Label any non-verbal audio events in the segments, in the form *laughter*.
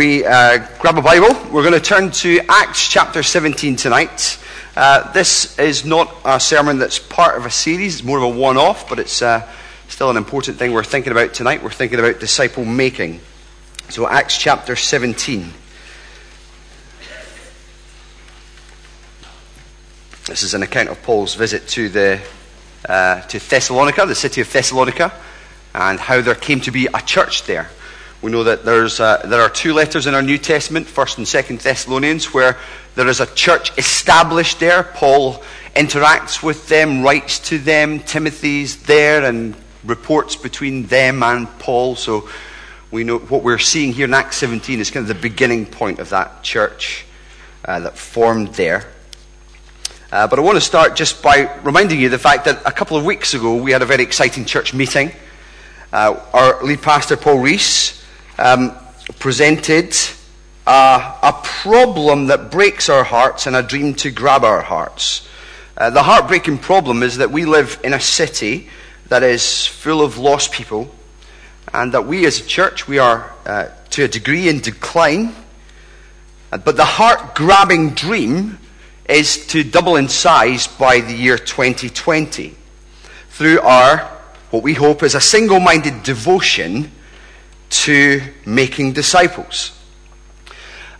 we uh, grab a Bible, we're going to turn to Acts chapter 17 tonight. Uh, this is not a sermon that's part of a series, it's more of a one off, but it's uh, still an important thing we're thinking about tonight. We're thinking about disciple making. So, Acts chapter 17. This is an account of Paul's visit to, the, uh, to Thessalonica, the city of Thessalonica, and how there came to be a church there. We know that there's, uh, there are two letters in our New Testament, 1st and 2nd Thessalonians, where there is a church established there. Paul interacts with them, writes to them. Timothy's there and reports between them and Paul. So we know what we're seeing here in Acts 17 is kind of the beginning point of that church uh, that formed there. Uh, but I want to start just by reminding you the fact that a couple of weeks ago we had a very exciting church meeting. Uh, our lead pastor, Paul Rees, um, presented a, a, problem that breaks our hearts and a dream to grab our hearts. Uh, the heartbreaking problem is that we live in a city that is full of lost people, and that we as a church, we are uh, to a degree in decline. Uh, but the heart grabbing dream is to double in size by the year 2020 through our, what we hope is a single minded devotion to making disciples.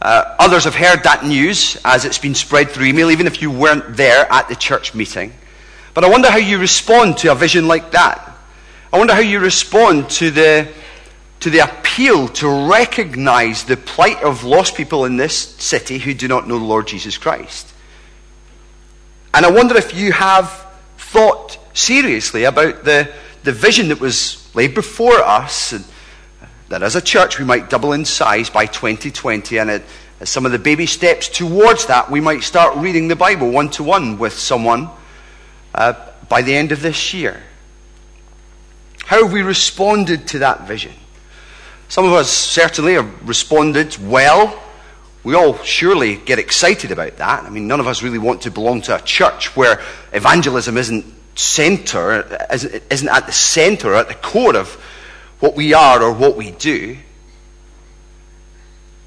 Uh, others have heard that news as it's been spread through email, even if you weren't there at the church meeting. But I wonder how you respond to a vision like that. I wonder how you respond to the, to the appeal to recognize the plight of lost people in this city who do not know the Lord Jesus Christ. And I wonder if you have thought seriously about the, the vision that was laid before us and that as a church we might double in size by 2020, and as some of the baby steps towards that, we might start reading the Bible one to one with someone uh, by the end of this year. How have we responded to that vision? Some of us certainly have responded well. We all surely get excited about that. I mean, none of us really want to belong to a church where evangelism isn't center, isn't at the center, at the core of what we are or what we do.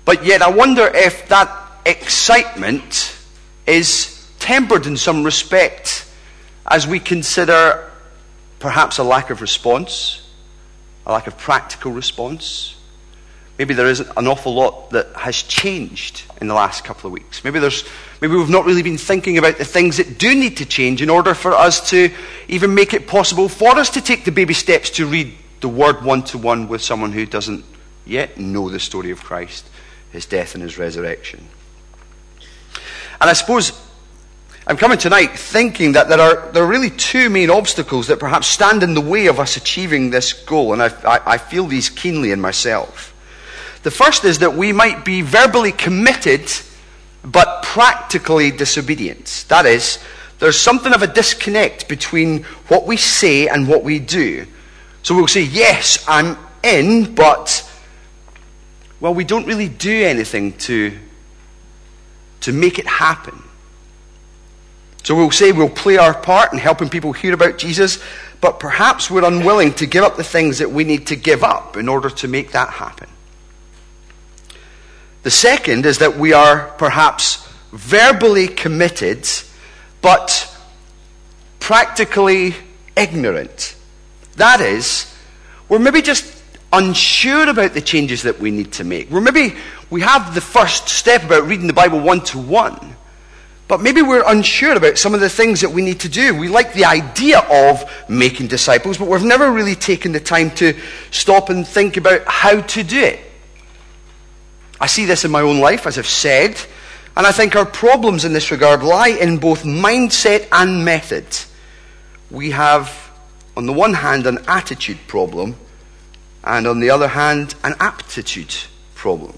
But yet, I wonder if that excitement is tempered in some respect as we consider perhaps a lack of response, a lack of practical response. Maybe there is an awful lot that has changed in the last couple of weeks. Maybe, there's, maybe we've not really been thinking about the things that do need to change in order for us to even make it possible for us to take the baby steps to read the word one to one with someone who doesn't yet know the story of Christ, his death and his resurrection. And I suppose I'm coming tonight thinking that there are, there are really two main obstacles that perhaps stand in the way of us achieving this goal, and I, I, I feel these keenly in myself. The first is that we might be verbally committed but practically disobedient. That is, there's something of a disconnect between what we say and what we do. So we'll say, Yes, I'm in, but, well, we don't really do anything to, to make it happen. So we'll say we'll play our part in helping people hear about Jesus, but perhaps we're unwilling to give up the things that we need to give up in order to make that happen. The second is that we are perhaps verbally committed, but practically ignorant that is, we're maybe just unsure about the changes that we need to make. We're maybe, we have the first step about reading the Bible one to one, but maybe we're unsure about some of the things that we need to do. We like the idea of making disciples, but we've never really taken the time to stop and think about how to do it. I see this in my own life, as I've said, and I think our problems in this regard lie in both mindset and method. We have on the one hand, an attitude problem, and on the other hand, an aptitude problem.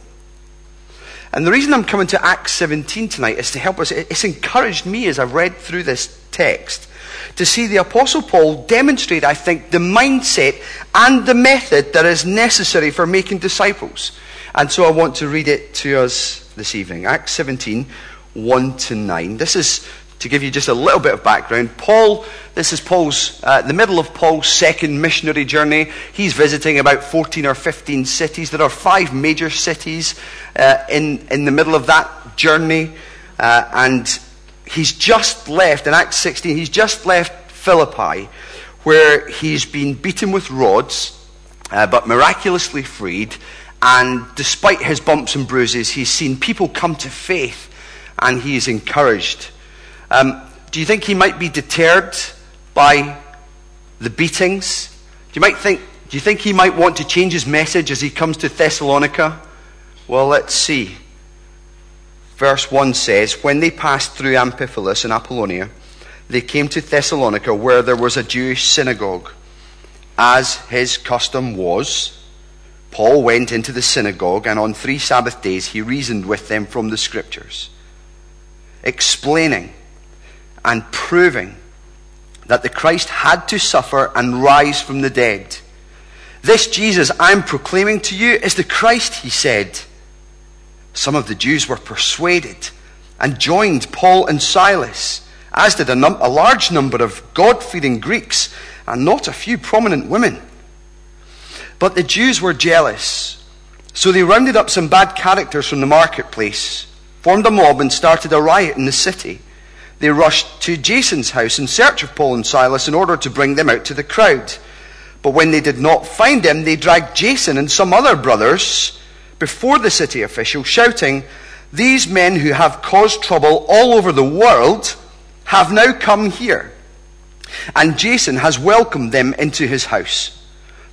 And the reason I'm coming to Acts 17 tonight is to help us. It's encouraged me as I've read through this text to see the Apostle Paul demonstrate, I think, the mindset and the method that is necessary for making disciples. And so I want to read it to us this evening. Acts 17, 1 to 9. This is to give you just a little bit of background, Paul, this is Paul's, uh, the middle of Paul's second missionary journey. He's visiting about 14 or 15 cities. There are five major cities uh, in, in the middle of that journey. Uh, and he's just left, in Acts 16, he's just left Philippi, where he's been beaten with rods, uh, but miraculously freed. And despite his bumps and bruises, he's seen people come to faith and he is encouraged. Um, do you think he might be deterred by the beatings? Do you, might think, do you think he might want to change his message as he comes to Thessalonica? Well, let's see. Verse 1 says When they passed through Amphipolis and Apollonia, they came to Thessalonica, where there was a Jewish synagogue. As his custom was, Paul went into the synagogue, and on three Sabbath days he reasoned with them from the Scriptures, explaining and proving that the Christ had to suffer and rise from the dead. This Jesus I'm proclaiming to you is the Christ, he said. Some of the Jews were persuaded and joined Paul and Silas, as did a, num- a large number of God fearing Greeks and not a few prominent women. But the Jews were jealous, so they rounded up some bad characters from the marketplace, formed a mob, and started a riot in the city. They rushed to Jason's house in search of Paul and Silas in order to bring them out to the crowd. But when they did not find them, they dragged Jason and some other brothers before the city officials, shouting, These men who have caused trouble all over the world have now come here. And Jason has welcomed them into his house.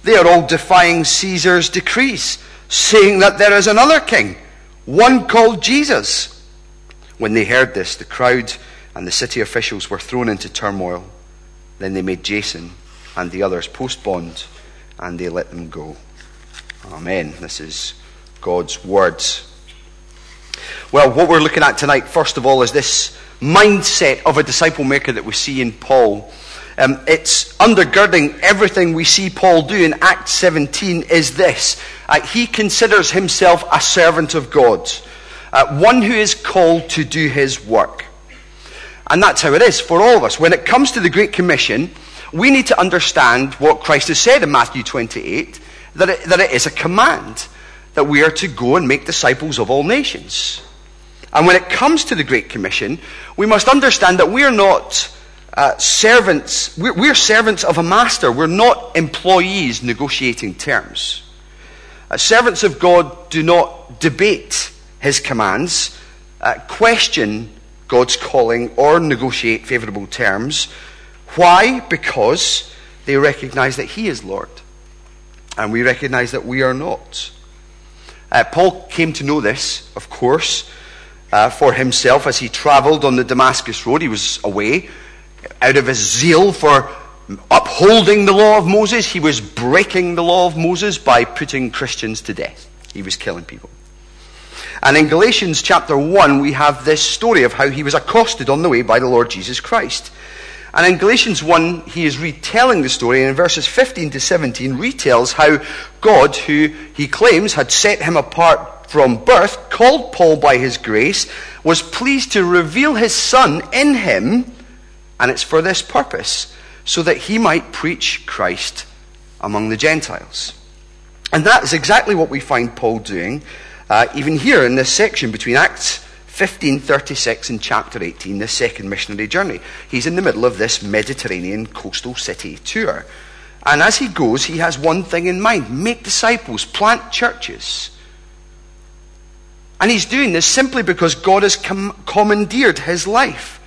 They are all defying Caesar's decrees, saying that there is another king, one called Jesus. When they heard this, the crowd and the city officials were thrown into turmoil. Then they made Jason and the others post bond and they let them go. Amen. This is God's words. Well, what we're looking at tonight, first of all, is this mindset of a disciple maker that we see in Paul. Um, it's undergirding everything we see Paul do in Acts 17 is this. Uh, he considers himself a servant of God, uh, one who is called to do his work. And that's how it is for all of us. When it comes to the Great Commission, we need to understand what Christ has said in Matthew 28 that it, that it is a command that we are to go and make disciples of all nations. And when it comes to the Great Commission, we must understand that we are not uh, servants, we're, we're, servants of a master. We're not employees negotiating terms. Uh, servants of God do not debate his commands, uh, question God's calling, or negotiate favorable terms. Why? Because they recognize that he is Lord. And we recognize that we are not. Uh, Paul came to know this, of course, uh, for himself as he traveled on the Damascus Road. He was away out of his zeal for upholding the law of Moses. He was breaking the law of Moses by putting Christians to death. He was killing people. And in Galatians chapter 1, we have this story of how he was accosted on the way by the Lord Jesus Christ. And in Galatians 1, he is retelling the story, and in verses 15 to 17, retells how God, who he claims had set him apart from birth, called Paul by his grace, was pleased to reveal his Son in him, and it's for this purpose, so that he might preach Christ among the Gentiles. And that is exactly what we find Paul doing, uh, even here in this section between Acts 1536 and chapter 18, the second missionary journey. He's in the middle of this Mediterranean coastal city tour. And as he goes, he has one thing in mind make disciples, plant churches. And he's doing this simply because God has com- commandeered his life.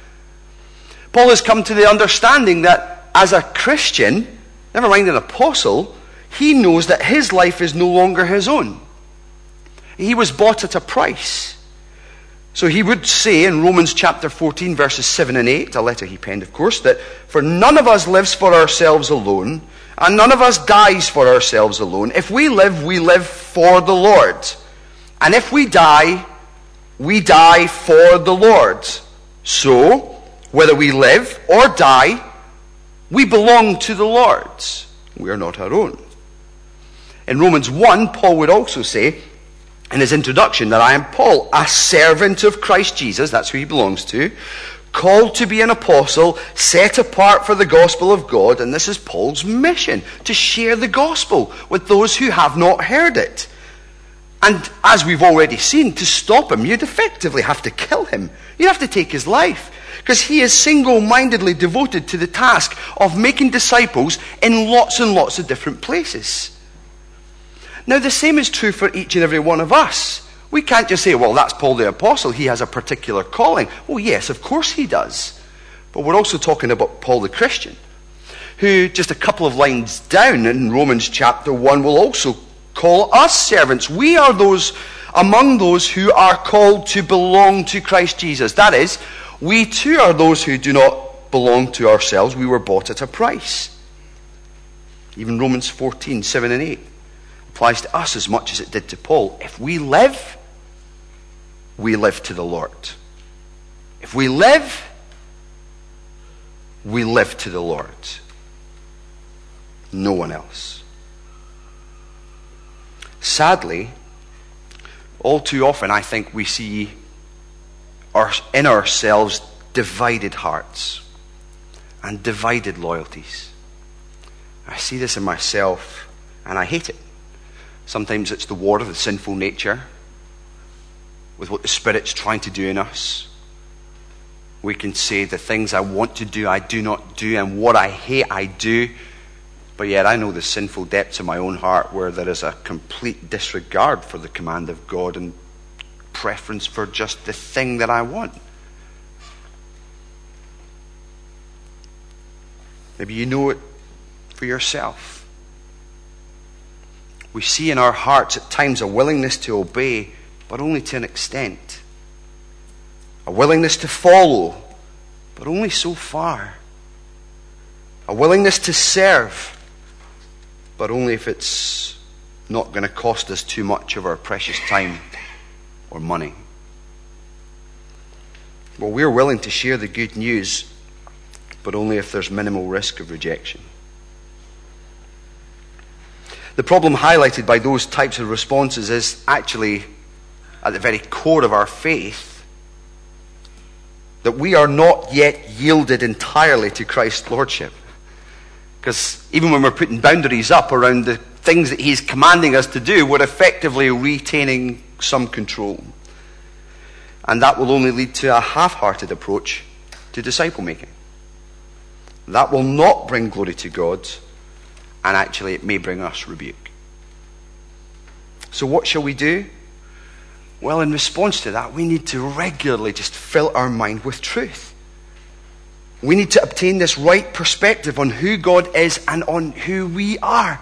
Paul has come to the understanding that as a Christian, never mind an apostle, he knows that his life is no longer his own. He was bought at a price. So he would say in Romans chapter 14, verses 7 and 8, a letter he penned, of course, that for none of us lives for ourselves alone, and none of us dies for ourselves alone. If we live, we live for the Lord. And if we die, we die for the Lord. So, whether we live or die, we belong to the Lord. We are not our own. In Romans 1, Paul would also say, in his introduction that I am Paul, a servant of Christ Jesus, that's who he belongs to, called to be an apostle, set apart for the gospel of God, and this is Paul's mission to share the gospel with those who have not heard it. And as we've already seen, to stop him, you'd effectively have to kill him. You'd have to take his life. Because he is single mindedly devoted to the task of making disciples in lots and lots of different places. Now, the same is true for each and every one of us. We can't just say, well, that's Paul the Apostle. He has a particular calling. Well, yes, of course he does. But we're also talking about Paul the Christian, who, just a couple of lines down in Romans chapter 1, will also call us servants. We are those among those who are called to belong to Christ Jesus. That is, we too are those who do not belong to ourselves. We were bought at a price. Even Romans 14, 7 and 8 applies to us as much as it did to Paul. If we live, we live to the Lord. If we live, we live to the Lord. No one else. Sadly, all too often, I think we see our, in ourselves divided hearts and divided loyalties. I see this in myself and I hate it. Sometimes it's the war of the sinful nature with what the Spirit's trying to do in us. We can say the things I want to do, I do not do, and what I hate, I do. But yet I know the sinful depths of my own heart where there is a complete disregard for the command of God and preference for just the thing that I want. Maybe you know it for yourself. We see in our hearts at times a willingness to obey, but only to an extent. A willingness to follow, but only so far. A willingness to serve, but only if it's not going to cost us too much of our precious time or money. Well, we're willing to share the good news, but only if there's minimal risk of rejection. The problem highlighted by those types of responses is actually at the very core of our faith that we are not yet yielded entirely to Christ's Lordship. Because even when we're putting boundaries up around the things that He's commanding us to do, we're effectively retaining some control. And that will only lead to a half hearted approach to disciple making. That will not bring glory to God and actually it may bring us rebuke. So, what shall we do? Well, in response to that, we need to regularly just fill our mind with truth. We need to obtain this right perspective on who God is and on who we are.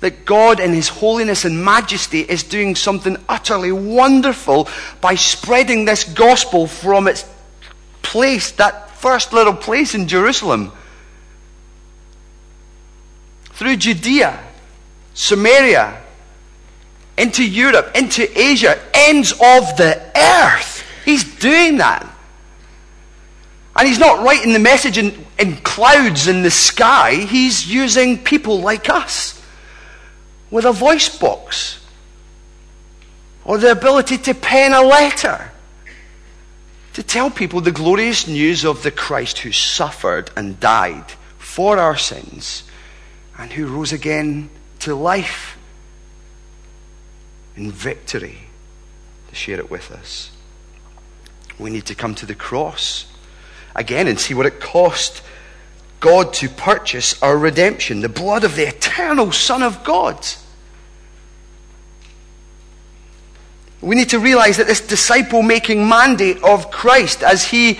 That God, in His holiness and majesty, is doing something utterly wonderful by spreading this gospel from its place, that first little place in Jerusalem, through Judea, Samaria, into Europe, into Asia, ends of the earth. He's doing that. And he's not writing the message in, in clouds in the sky. He's using people like us with a voice box or the ability to pen a letter to tell people the glorious news of the Christ who suffered and died for our sins and who rose again to life in victory to share it with us. We need to come to the cross again and see what it cost God to purchase our redemption, the blood of the eternal Son of God. We need to realize that this disciple making mandate of Christ, as he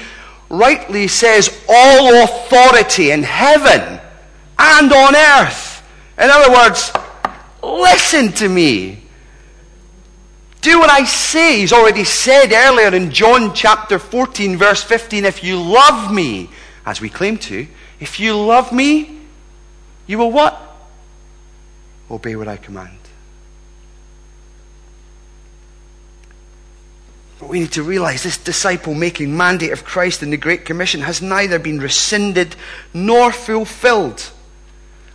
rightly says, all authority in heaven and on earth. In other words, listen to me. Do what I say. He's already said earlier in John chapter 14, verse 15 if you love me, as we claim to, if you love me, you will what? Obey what I command. But we need to realize this disciple making mandate of Christ in the Great Commission has neither been rescinded nor fulfilled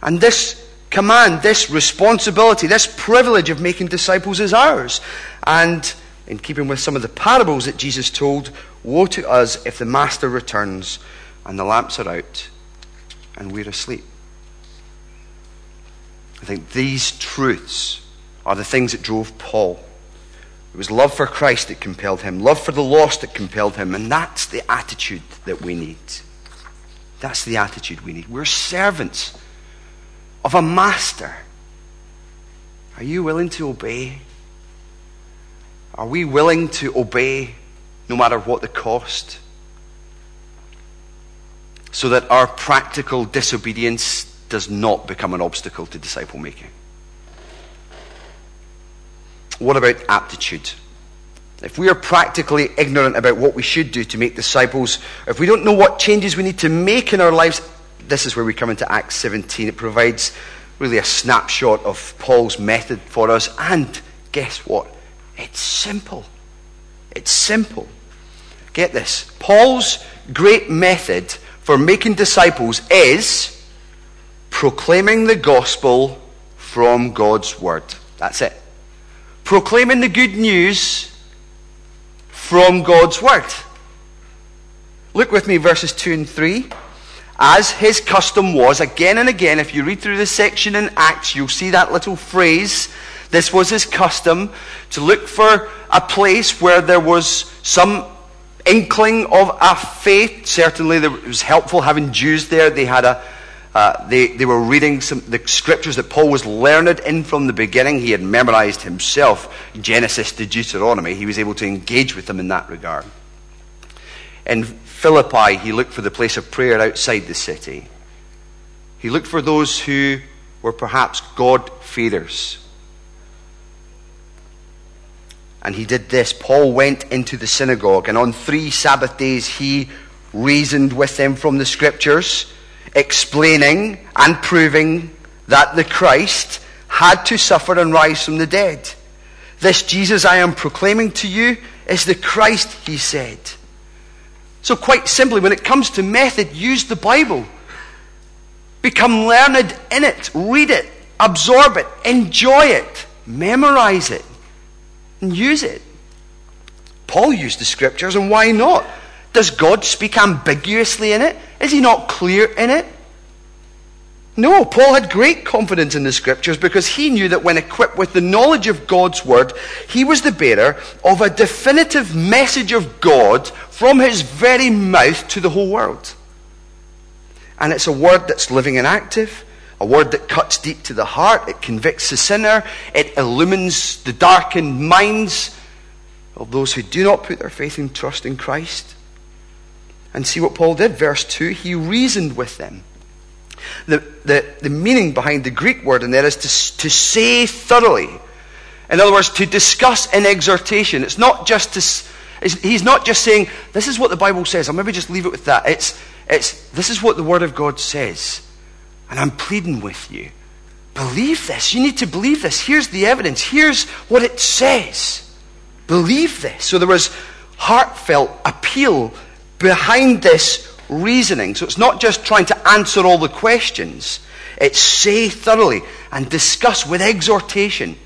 and this command, this responsibility, this privilege of making disciples is ours. And in keeping with some of the parables that Jesus told, Woe to us if the master returns and the lamps are out and we're asleep. I think these truths are the things that drove Paul. It was love for Christ that compelled him, love for the lost that compelled him, and that's the attitude that we need. That's the attitude we need. We're servants of a master. Are you willing to obey? Are we willing to obey no matter what the cost? So that our practical disobedience does not become an obstacle to disciple making. What about aptitude? If we are practically ignorant about what we should do to make disciples, if we don't know what changes we need to make in our lives, this is where we come into Acts 17. It provides really a snapshot of Paul's method for us. And guess what? It's simple. It's simple. Get this. Paul's great method for making disciples is proclaiming the gospel from God's word. That's it. Proclaiming the good news from God's word. Look with me, verses 2 and 3. As his custom was, again and again, if you read through this section in Acts, you'll see that little phrase. This was his custom to look for a place where there was some inkling of a faith. Certainly, it was helpful having Jews there. They had a, uh, they, they were reading some, the scriptures that Paul was learned in from the beginning. He had memorized himself Genesis to Deuteronomy. He was able to engage with them in that regard. In Philippi, he looked for the place of prayer outside the city. He looked for those who were perhaps God-fearers. And he did this. Paul went into the synagogue, and on three Sabbath days he reasoned with them from the scriptures explaining and proving that the Christ had to suffer and rise from the dead. This Jesus I am proclaiming to you is the Christ, he said. So, quite simply, when it comes to method, use the Bible. Become learned in it. Read it. Absorb it. Enjoy it. Memorize it. And use it. Paul used the scriptures, and why not? Does God speak ambiguously in it? Is he not clear in it? No, Paul had great confidence in the scriptures because he knew that when equipped with the knowledge of God's word, he was the bearer of a definitive message of God from his very mouth to the whole world. And it's a word that's living and active, a word that cuts deep to the heart, it convicts the sinner, it illumines the darkened minds of those who do not put their faith and trust in Christ. And see what Paul did. Verse 2 he reasoned with them. The, the, the meaning behind the Greek word in there is to, to say thoroughly. In other words, to discuss in exhortation. It's not just to, he's not just saying, this is what the Bible says. I'll maybe just leave it with that. It's, it's, this is what the Word of God says. And I'm pleading with you. Believe this. You need to believe this. Here's the evidence. Here's what it says. Believe this. So there was heartfelt appeal behind this reasoning. So it's not just trying to answer all the questions, it's say thoroughly and discuss with exhortation.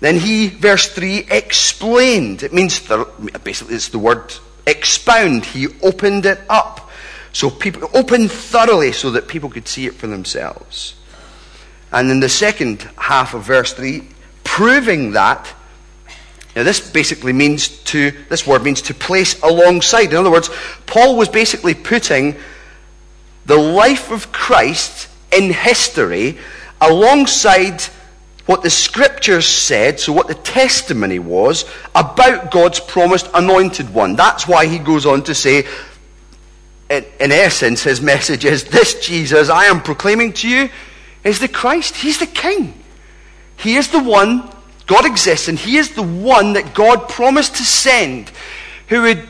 Then he, verse 3, explained. It means, basically, it's the word expound. He opened it up. So people, opened thoroughly so that people could see it for themselves. And in the second half of verse 3, proving that now, this basically means to, this word means to place alongside. In other words, Paul was basically putting the life of Christ in history alongside what the scriptures said, so what the testimony was about God's promised anointed one. That's why he goes on to say, in, in essence, his message is this Jesus I am proclaiming to you is the Christ. He's the King. He is the one God exists, and He is the one that God promised to send who would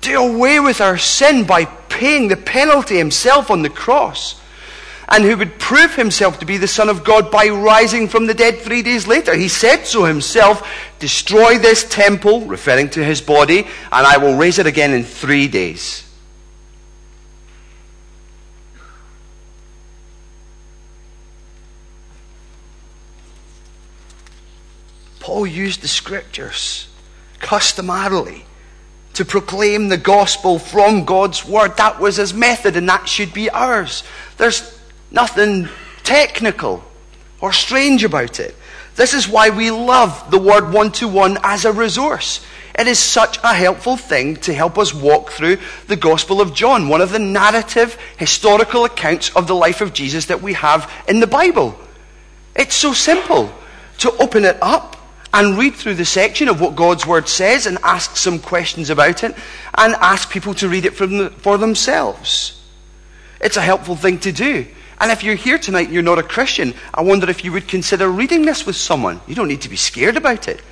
do away with our sin by paying the penalty Himself on the cross, and who would prove Himself to be the Son of God by rising from the dead three days later. He said so Himself Destroy this temple, referring to His body, and I will raise it again in three days. Paul used the scriptures customarily to proclaim the gospel from God's word. That was his method, and that should be ours. There's nothing technical or strange about it. This is why we love the word one to one as a resource. It is such a helpful thing to help us walk through the Gospel of John, one of the narrative, historical accounts of the life of Jesus that we have in the Bible. It's so simple to open it up and read through the section of what God's Word says and ask some questions about it and ask people to read it the, for themselves. It's a helpful thing to do. And if you're here tonight and you're not a Christian, I wonder if you would consider reading this with someone. You don't need to be scared about it.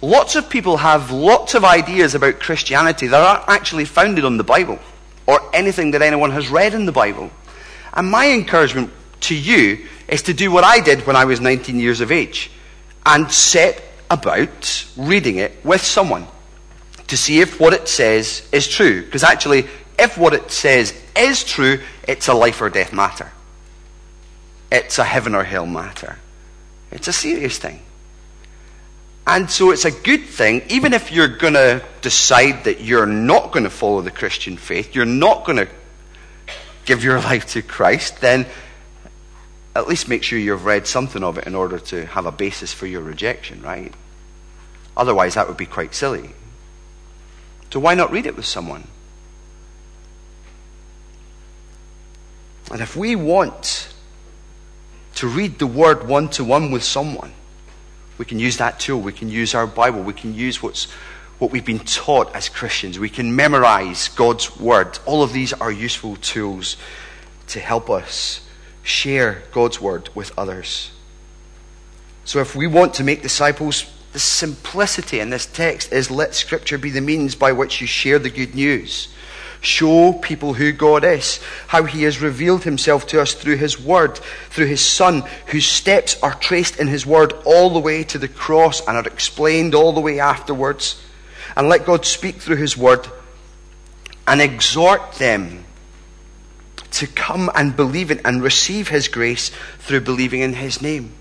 Lots of people have lots of ideas about Christianity that aren't actually founded on the Bible or anything that anyone has read in the Bible. And my encouragement to you is to do what I did when I was 19 years of age and set about reading it with someone to see if what it says is true. Because actually, if what it says is true, it's a life or death matter. It's a heaven or hell matter. It's a serious thing. And so it's a good thing, even if you're going to decide that you're not going to follow the Christian faith, you're not going to give your *laughs* life to Christ, then at least make sure you've read something of it in order to have a basis for your rejection, right? Otherwise, that would be quite silly. So why not read it with someone? And if we want to read the word one to one with someone, we can use that tool. We can use our Bible. We can use what's, what we've been taught as Christians. We can memorize God's word. All of these are useful tools to help us share God's word with others. So if we want to make disciples, the simplicity in this text is let Scripture be the means by which you share the good news. Show people who God is, how He has revealed Himself to us through His Word, through His Son, whose steps are traced in His Word all the way to the cross and are explained all the way afterwards. And let God speak through His Word and exhort them to come and believe in and receive His grace through believing in His name.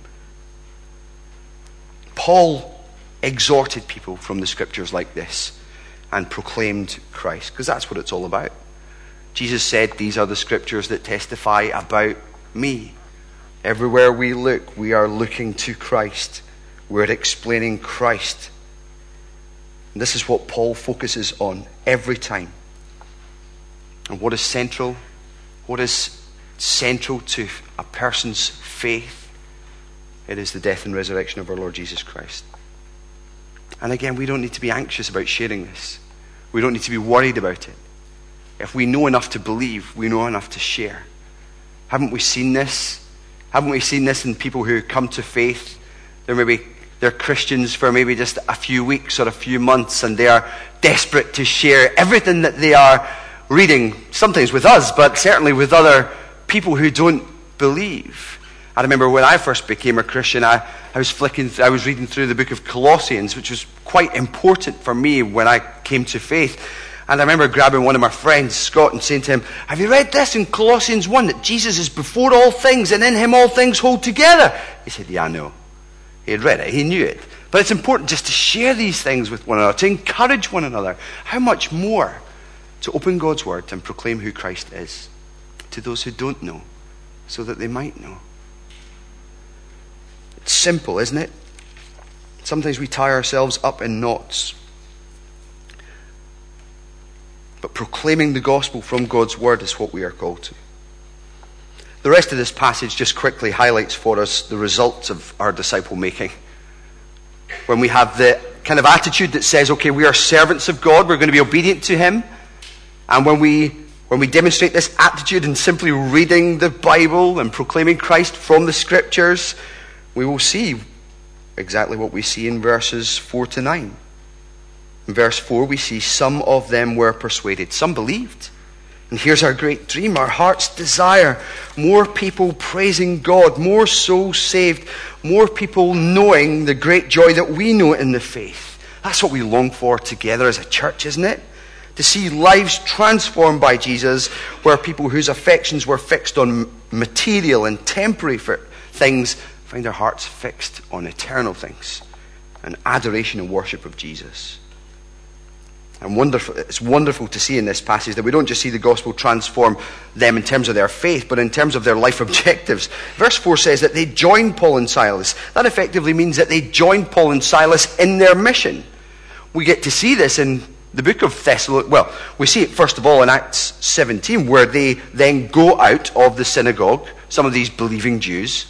Paul exhorted people from the scriptures like this and proclaimed Christ, because that's what it's all about. Jesus said, These are the scriptures that testify about me. Everywhere we look, we are looking to Christ. We're explaining Christ. And this is what Paul focuses on every time. And what is central what is central to a person's faith? It is the death and resurrection of our Lord Jesus Christ. And again, we don't need to be anxious about sharing this. We don't need to be worried about it. If we know enough to believe, we know enough to share. Haven't we seen this? Haven't we seen this in people who come to faith? They're maybe they're Christians for maybe just a few weeks or a few months, and they are desperate to share everything that they are reading, sometimes with us, but certainly with other people who don't believe. I remember when I first became a Christian, I, I was flicking, I was reading through the book of Colossians, which was quite important for me when I came to faith. And I remember grabbing one of my friends, Scott, and saying to him, Have you read this in Colossians 1 that Jesus is before all things and in him all things hold together? He said, Yeah, I know. He had read it, he knew it. But it's important just to share these things with one another, to encourage one another. How much more to open God's Word and proclaim who Christ is to those who don't know, so that they might know. It's simple, isn't it? Sometimes we tie ourselves up in knots. But proclaiming the gospel from God's Word is what we are called to. The rest of this passage just quickly highlights for us the results of our disciple making. When we have the kind of attitude that says, okay, we are servants of God, we're going to be obedient to Him, and when we, when we demonstrate this attitude in simply reading the Bible and proclaiming Christ from the Scriptures, we will see exactly what we see in verses 4 to 9. In verse 4, we see some of them were persuaded, some believed. And here's our great dream, our heart's desire. More people praising God, more souls saved, more people knowing the great joy that we know in the faith. That's what we long for together as a church, isn't it? To see lives transformed by Jesus, where people whose affections were fixed on material and temporary things find their hearts fixed on eternal things and adoration and worship of Jesus. And wonderful, it's wonderful to see in this passage that we don't just see the gospel transform them in terms of their faith, but in terms of their life objectives. Verse 4 says that they joined Paul and Silas. That effectively means that they joined Paul and Silas in their mission. We get to see this in the book of Thessalonians. Well, we see it first of all in Acts 17, where they then go out of the synagogue, some of these believing Jews.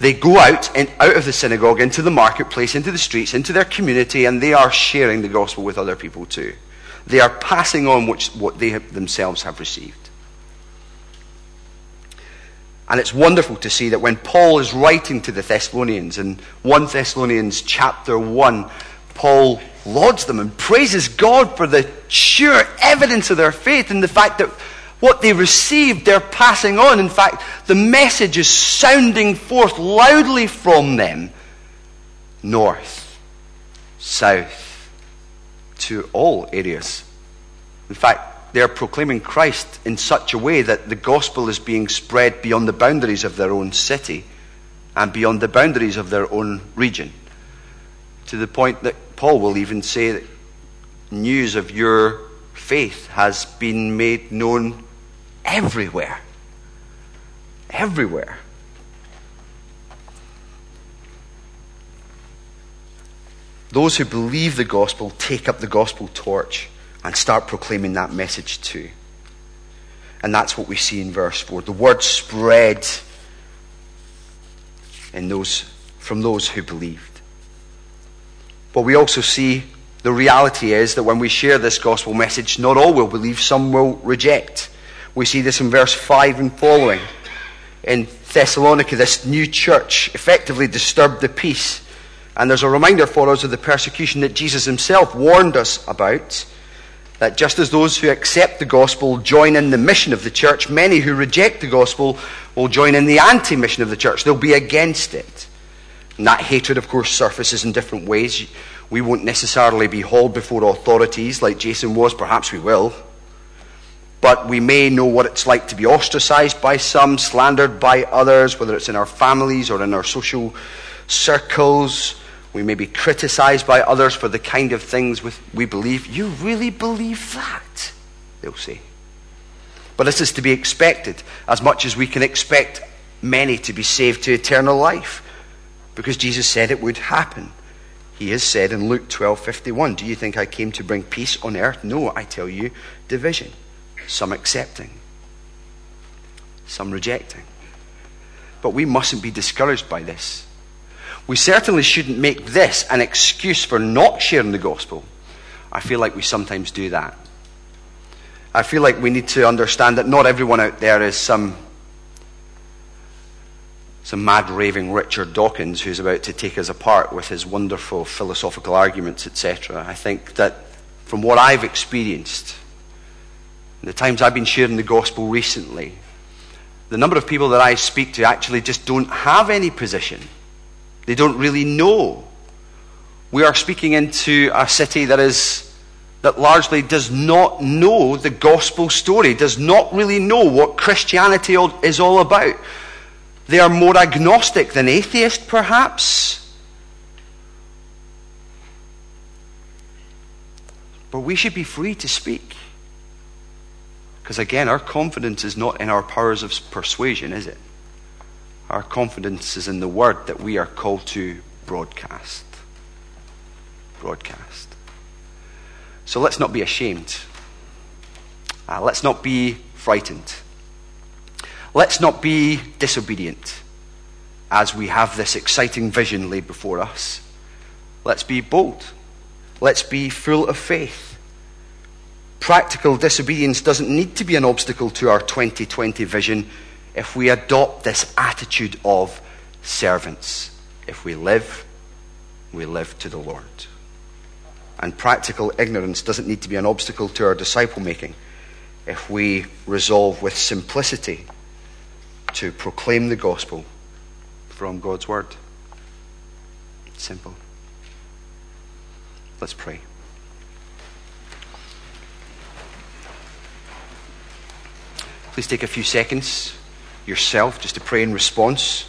They go out and out of the synagogue into the marketplace, into the streets, into their community, and they are sharing the gospel with other people too. They are passing on which, what they have, themselves have received. And it's wonderful to see that when Paul is writing to the Thessalonians in 1 Thessalonians chapter 1, Paul lauds them and praises God for the sure evidence of their faith and the fact that what they received, they're passing on. In fact, the message is sounding forth loudly from them north, south, to all areas. In fact, they're proclaiming Christ in such a way that the gospel is being spread beyond the boundaries of their own city and beyond the boundaries of their own region. To the point that Paul will even say that news of your faith has been made known everywhere. Everywhere. Those who believe the gospel take up the gospel torch and start proclaiming that message too. And that's what we see in verse 4. The word spread in those, from those who believed. But we also see the reality is that when we share this gospel message, not all will believe, some will reject. We see this in verse 5 and following. In Thessalonica, this new church effectively disturbed the peace. And there's a reminder for us of the persecution that Jesus himself warned us about. That just as those who accept the gospel join in the mission of the church, many who reject the gospel will join in the anti mission of the church. They'll be against it. And that hatred, of course, surfaces in different ways. We won't necessarily be hauled before authorities like Jason was. Perhaps we will but we may know what it's like to be ostracized by some, slandered by others, whether it's in our families or in our social circles. We may be criticized by others for the kind of things we believe. You really believe that? They'll say. But this is to be expected, as much as we can expect many to be saved to eternal life, because Jesus said it would happen. He has said in Luke 12:51, "Do you think I came to bring peace on earth? No, I tell you, division." some accepting, some rejecting. But we mustn't be discouraged by this. We certainly shouldn't make this an excuse for not sharing the gospel. I feel like we sometimes do that. I feel like we need to understand that not everyone out there is some some mad raving Richard Dawkins who's about to take us apart with his wonderful philosophical arguments, etc. I think that from what I've experienced, the times I've been sharing the gospel recently, the number of people that I speak to actually just don't have any position. They don't really know. We are speaking into a city that is that largely does not know the gospel story, does not really know what Christianity is all about. They are more agnostic than atheist, perhaps. But we should be free to speak. Because again, our confidence is not in our powers of persuasion, is it? Our confidence is in the word that we are called to broadcast. Broadcast. So let's not be ashamed. Uh, let's not be frightened. Let's not be disobedient as we have this exciting vision laid before us. Let's be bold. Let's be full of faith. Practical disobedience doesn't need to be an obstacle to our 2020 vision if we adopt this attitude of servants. If we live, we live to the Lord. And practical ignorance doesn't need to be an obstacle to our disciple making if we resolve with simplicity to proclaim the gospel from God's word. Simple. Let's pray. Please take a few seconds yourself just to pray in response